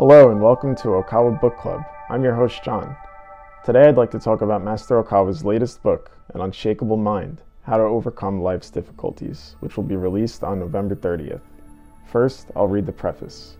Hello and welcome to Okawa Book Club. I'm your host, John. Today I'd like to talk about Master Okawa's latest book, An Unshakable Mind How to Overcome Life's Difficulties, which will be released on November 30th. First, I'll read the preface.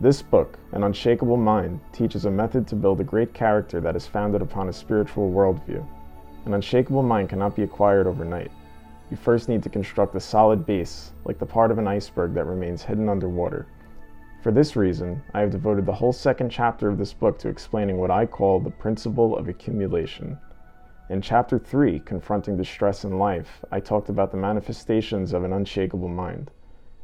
This book, An Unshakable Mind, teaches a method to build a great character that is founded upon a spiritual worldview. An unshakable mind cannot be acquired overnight. You first need to construct a solid base, like the part of an iceberg that remains hidden underwater. For this reason, I have devoted the whole second chapter of this book to explaining what I call the principle of accumulation. In chapter 3, Confronting Distress in Life, I talked about the manifestations of an unshakable mind.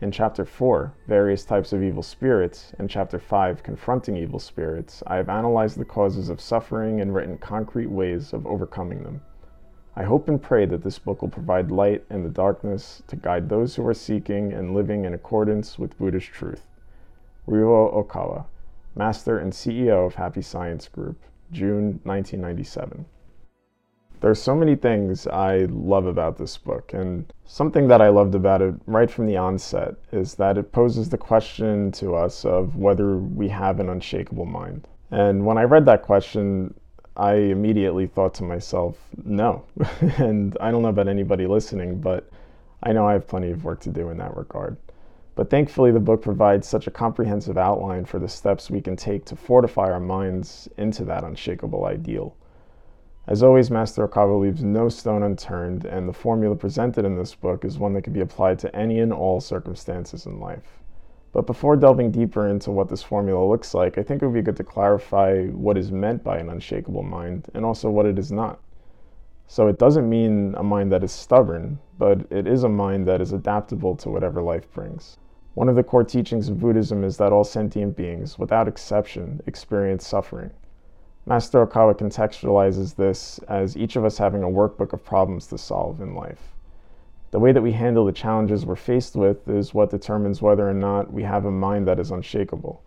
In chapter 4, Various Types of Evil Spirits, and chapter 5, Confronting Evil Spirits, I have analyzed the causes of suffering and written concrete ways of overcoming them. I hope and pray that this book will provide light in the darkness to guide those who are seeking and living in accordance with Buddhist truth. Ryuho Okawa, Master and CEO of Happy Science Group, June 1997. There are so many things I love about this book, and something that I loved about it right from the onset is that it poses the question to us of whether we have an unshakable mind. And when I read that question, I immediately thought to myself, no. and I don't know about anybody listening, but I know I have plenty of work to do in that regard. But thankfully, the book provides such a comprehensive outline for the steps we can take to fortify our minds into that unshakable ideal. As always, Master Okawa leaves no stone unturned, and the formula presented in this book is one that can be applied to any and all circumstances in life. But before delving deeper into what this formula looks like, I think it would be good to clarify what is meant by an unshakable mind and also what it is not. So it doesn't mean a mind that is stubborn, but it is a mind that is adaptable to whatever life brings. One of the core teachings of Buddhism is that all sentient beings, without exception, experience suffering. Master Okawa contextualizes this as each of us having a workbook of problems to solve in life. The way that we handle the challenges we're faced with is what determines whether or not we have a mind that is unshakable.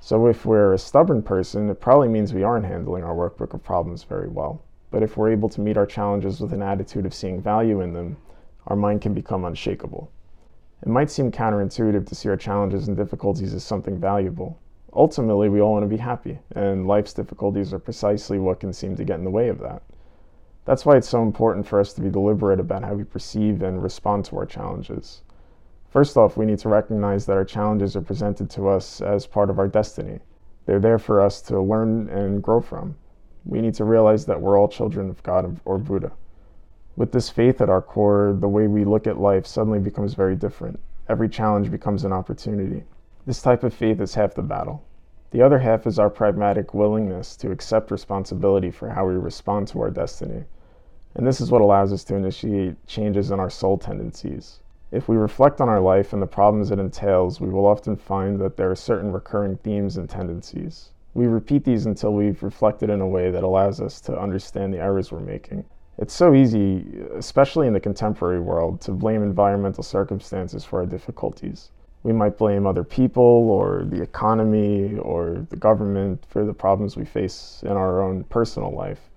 So, if we're a stubborn person, it probably means we aren't handling our workbook of problems very well. But if we're able to meet our challenges with an attitude of seeing value in them, our mind can become unshakable. It might seem counterintuitive to see our challenges and difficulties as something valuable. Ultimately, we all want to be happy, and life's difficulties are precisely what can seem to get in the way of that. That's why it's so important for us to be deliberate about how we perceive and respond to our challenges. First off, we need to recognize that our challenges are presented to us as part of our destiny. They're there for us to learn and grow from. We need to realize that we're all children of God or Buddha. With this faith at our core, the way we look at life suddenly becomes very different. Every challenge becomes an opportunity. This type of faith is half the battle. The other half is our pragmatic willingness to accept responsibility for how we respond to our destiny. And this is what allows us to initiate changes in our soul tendencies. If we reflect on our life and the problems it entails, we will often find that there are certain recurring themes and tendencies. We repeat these until we've reflected in a way that allows us to understand the errors we're making. It's so easy, especially in the contemporary world, to blame environmental circumstances for our difficulties. We might blame other people or the economy or the government for the problems we face in our own personal life.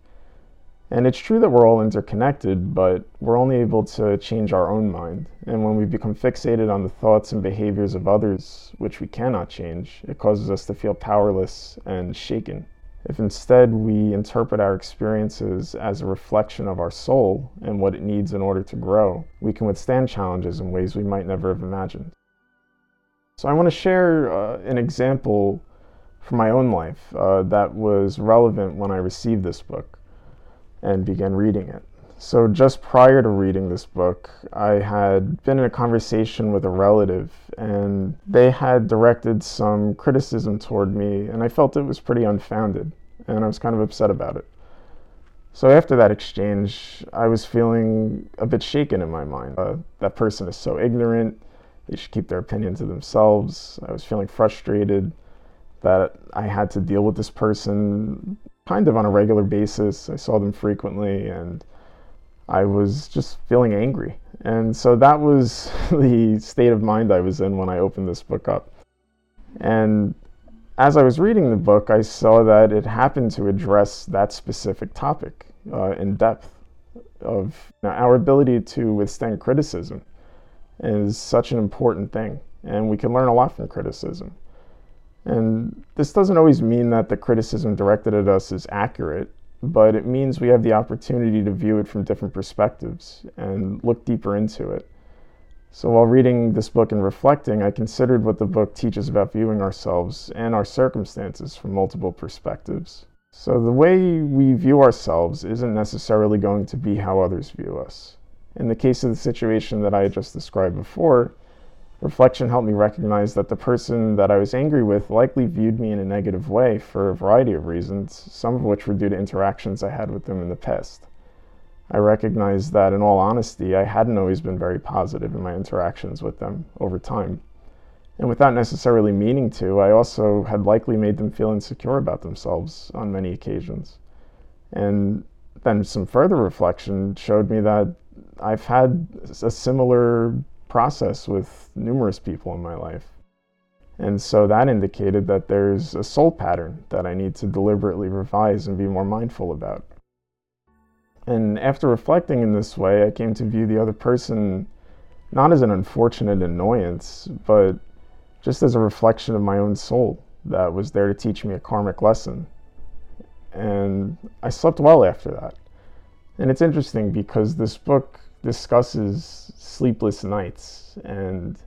And it's true that we're all interconnected, but we're only able to change our own mind. And when we become fixated on the thoughts and behaviors of others, which we cannot change, it causes us to feel powerless and shaken. If instead we interpret our experiences as a reflection of our soul and what it needs in order to grow, we can withstand challenges in ways we might never have imagined. So, I want to share uh, an example from my own life uh, that was relevant when I received this book and began reading it. So, just prior to reading this book, I had been in a conversation with a relative, and they had directed some criticism toward me, and I felt it was pretty unfounded, and I was kind of upset about it. So, after that exchange, I was feeling a bit shaken in my mind. Uh, that person is so ignorant, they should keep their opinion to themselves. I was feeling frustrated that I had to deal with this person kind of on a regular basis. I saw them frequently, and I was just feeling angry. And so that was the state of mind I was in when I opened this book up. And as I was reading the book, I saw that it happened to address that specific topic uh, in depth of you know, our ability to withstand criticism is such an important thing. And we can learn a lot from criticism. And this doesn't always mean that the criticism directed at us is accurate, but it means we have the opportunity to view it from different perspectives and look deeper into it. So while reading this book and reflecting, I considered what the book teaches about viewing ourselves and our circumstances from multiple perspectives. So the way we view ourselves isn't necessarily going to be how others view us. In the case of the situation that I just described before, reflection helped me recognize that the person that I was angry with likely viewed me in a negative way for a variety of reasons, some of which were due to interactions I had with them in the past. I recognized that, in all honesty, I hadn't always been very positive in my interactions with them over time. And without necessarily meaning to, I also had likely made them feel insecure about themselves on many occasions. And then some further reflection showed me that I've had a similar process with numerous people in my life. And so that indicated that there's a soul pattern that I need to deliberately revise and be more mindful about. And after reflecting in this way, I came to view the other person not as an unfortunate annoyance, but just as a reflection of my own soul that was there to teach me a karmic lesson. And I slept well after that. And it's interesting because this book discusses sleepless nights and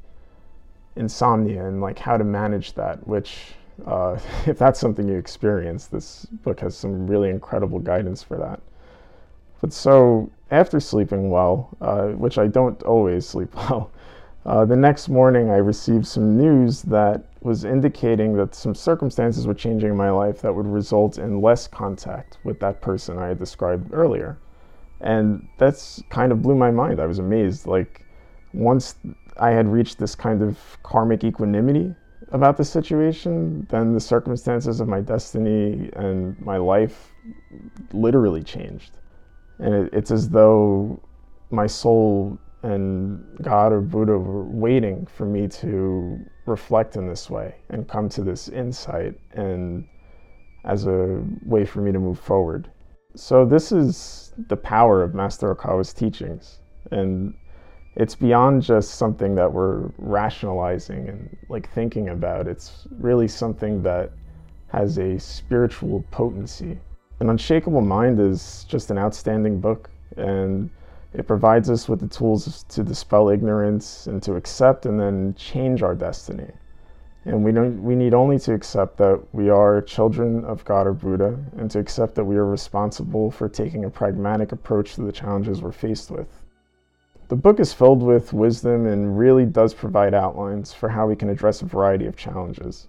insomnia and like how to manage that, which, uh, if that's something you experience, this book has some really incredible guidance for that. But so after sleeping well, uh, which I don't always sleep well, uh, the next morning I received some news that was indicating that some circumstances were changing in my life that would result in less contact with that person I had described earlier. And that's kind of blew my mind. I was amazed. Like, once I had reached this kind of karmic equanimity about the situation, then the circumstances of my destiny and my life literally changed and it, it's as though my soul and God or Buddha were waiting for me to reflect in this way and come to this insight and as a way for me to move forward. So this is the power of Master Okawa's teachings and it's beyond just something that we're rationalizing and like thinking about. It's really something that has a spiritual potency an Unshakable Mind is just an outstanding book, and it provides us with the tools to dispel ignorance and to accept and then change our destiny. And we, don't, we need only to accept that we are children of God or Buddha and to accept that we are responsible for taking a pragmatic approach to the challenges we're faced with. The book is filled with wisdom and really does provide outlines for how we can address a variety of challenges.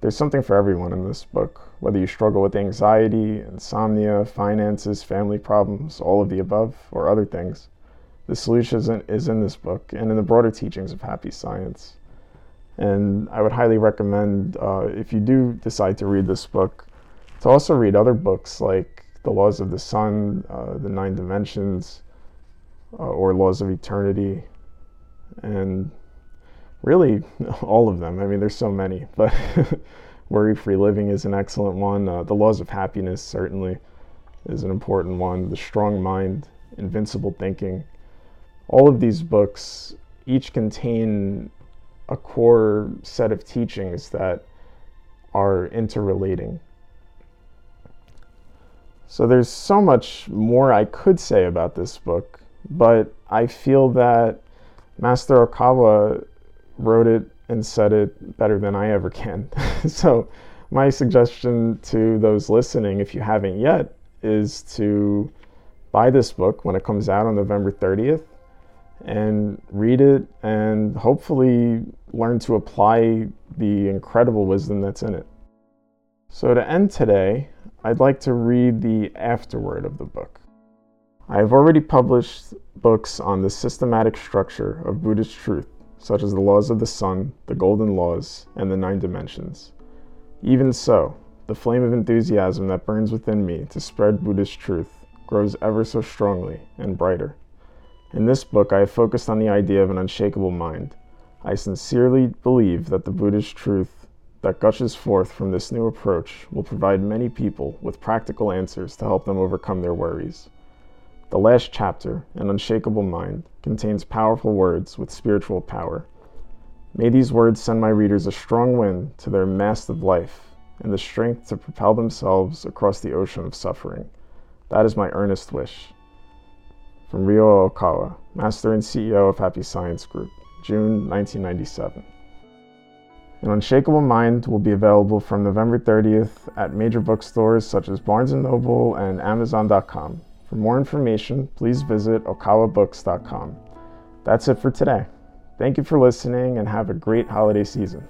There's something for everyone in this book, whether you struggle with anxiety, insomnia, finances, family problems, all of the above, or other things. The solution is in this book and in the broader teachings of happy science. And I would highly recommend, uh, if you do decide to read this book, to also read other books like The Laws of the Sun, uh, The Nine Dimensions, uh, or Laws of Eternity, and really all of them. I mean, there's so many, but worry free living is an excellent one. Uh, the laws of happiness certainly is an important one. The strong mind, invincible thinking. All of these books each contain a core set of teachings that are interrelating. So there's so much more I could say about this book, but I feel that Master Okawa wrote it and said it better than I ever can. so, my suggestion to those listening, if you haven't yet, is to buy this book when it comes out on November 30th and read it and hopefully learn to apply the incredible wisdom that's in it. So, to end today, I'd like to read the afterword of the book. I have already published books on the systematic structure of Buddhist truth such as the laws of the sun, the golden laws, and the nine dimensions. Even so, the flame of enthusiasm that burns within me to spread Buddhist truth grows ever so strongly and brighter. In this book, I have focused on the idea of an unshakable mind. I sincerely believe that the Buddhist truth that gushes forth from this new approach will provide many people with practical answers to help them overcome their worries. The last chapter, An Unshakable Mind, contains powerful words with spiritual power. May these words send my readers a strong wind to their mast of life and the strength to propel themselves across the ocean of suffering. That is my earnest wish. From Ryuho Okawa, Master and CEO of Happy Science Group, June 1997. An Unshakable Mind will be available from November 30th at major bookstores such as Barnes & Noble and Amazon.com. For more information, please visit okawabooks.com. That's it for today. Thank you for listening and have a great holiday season.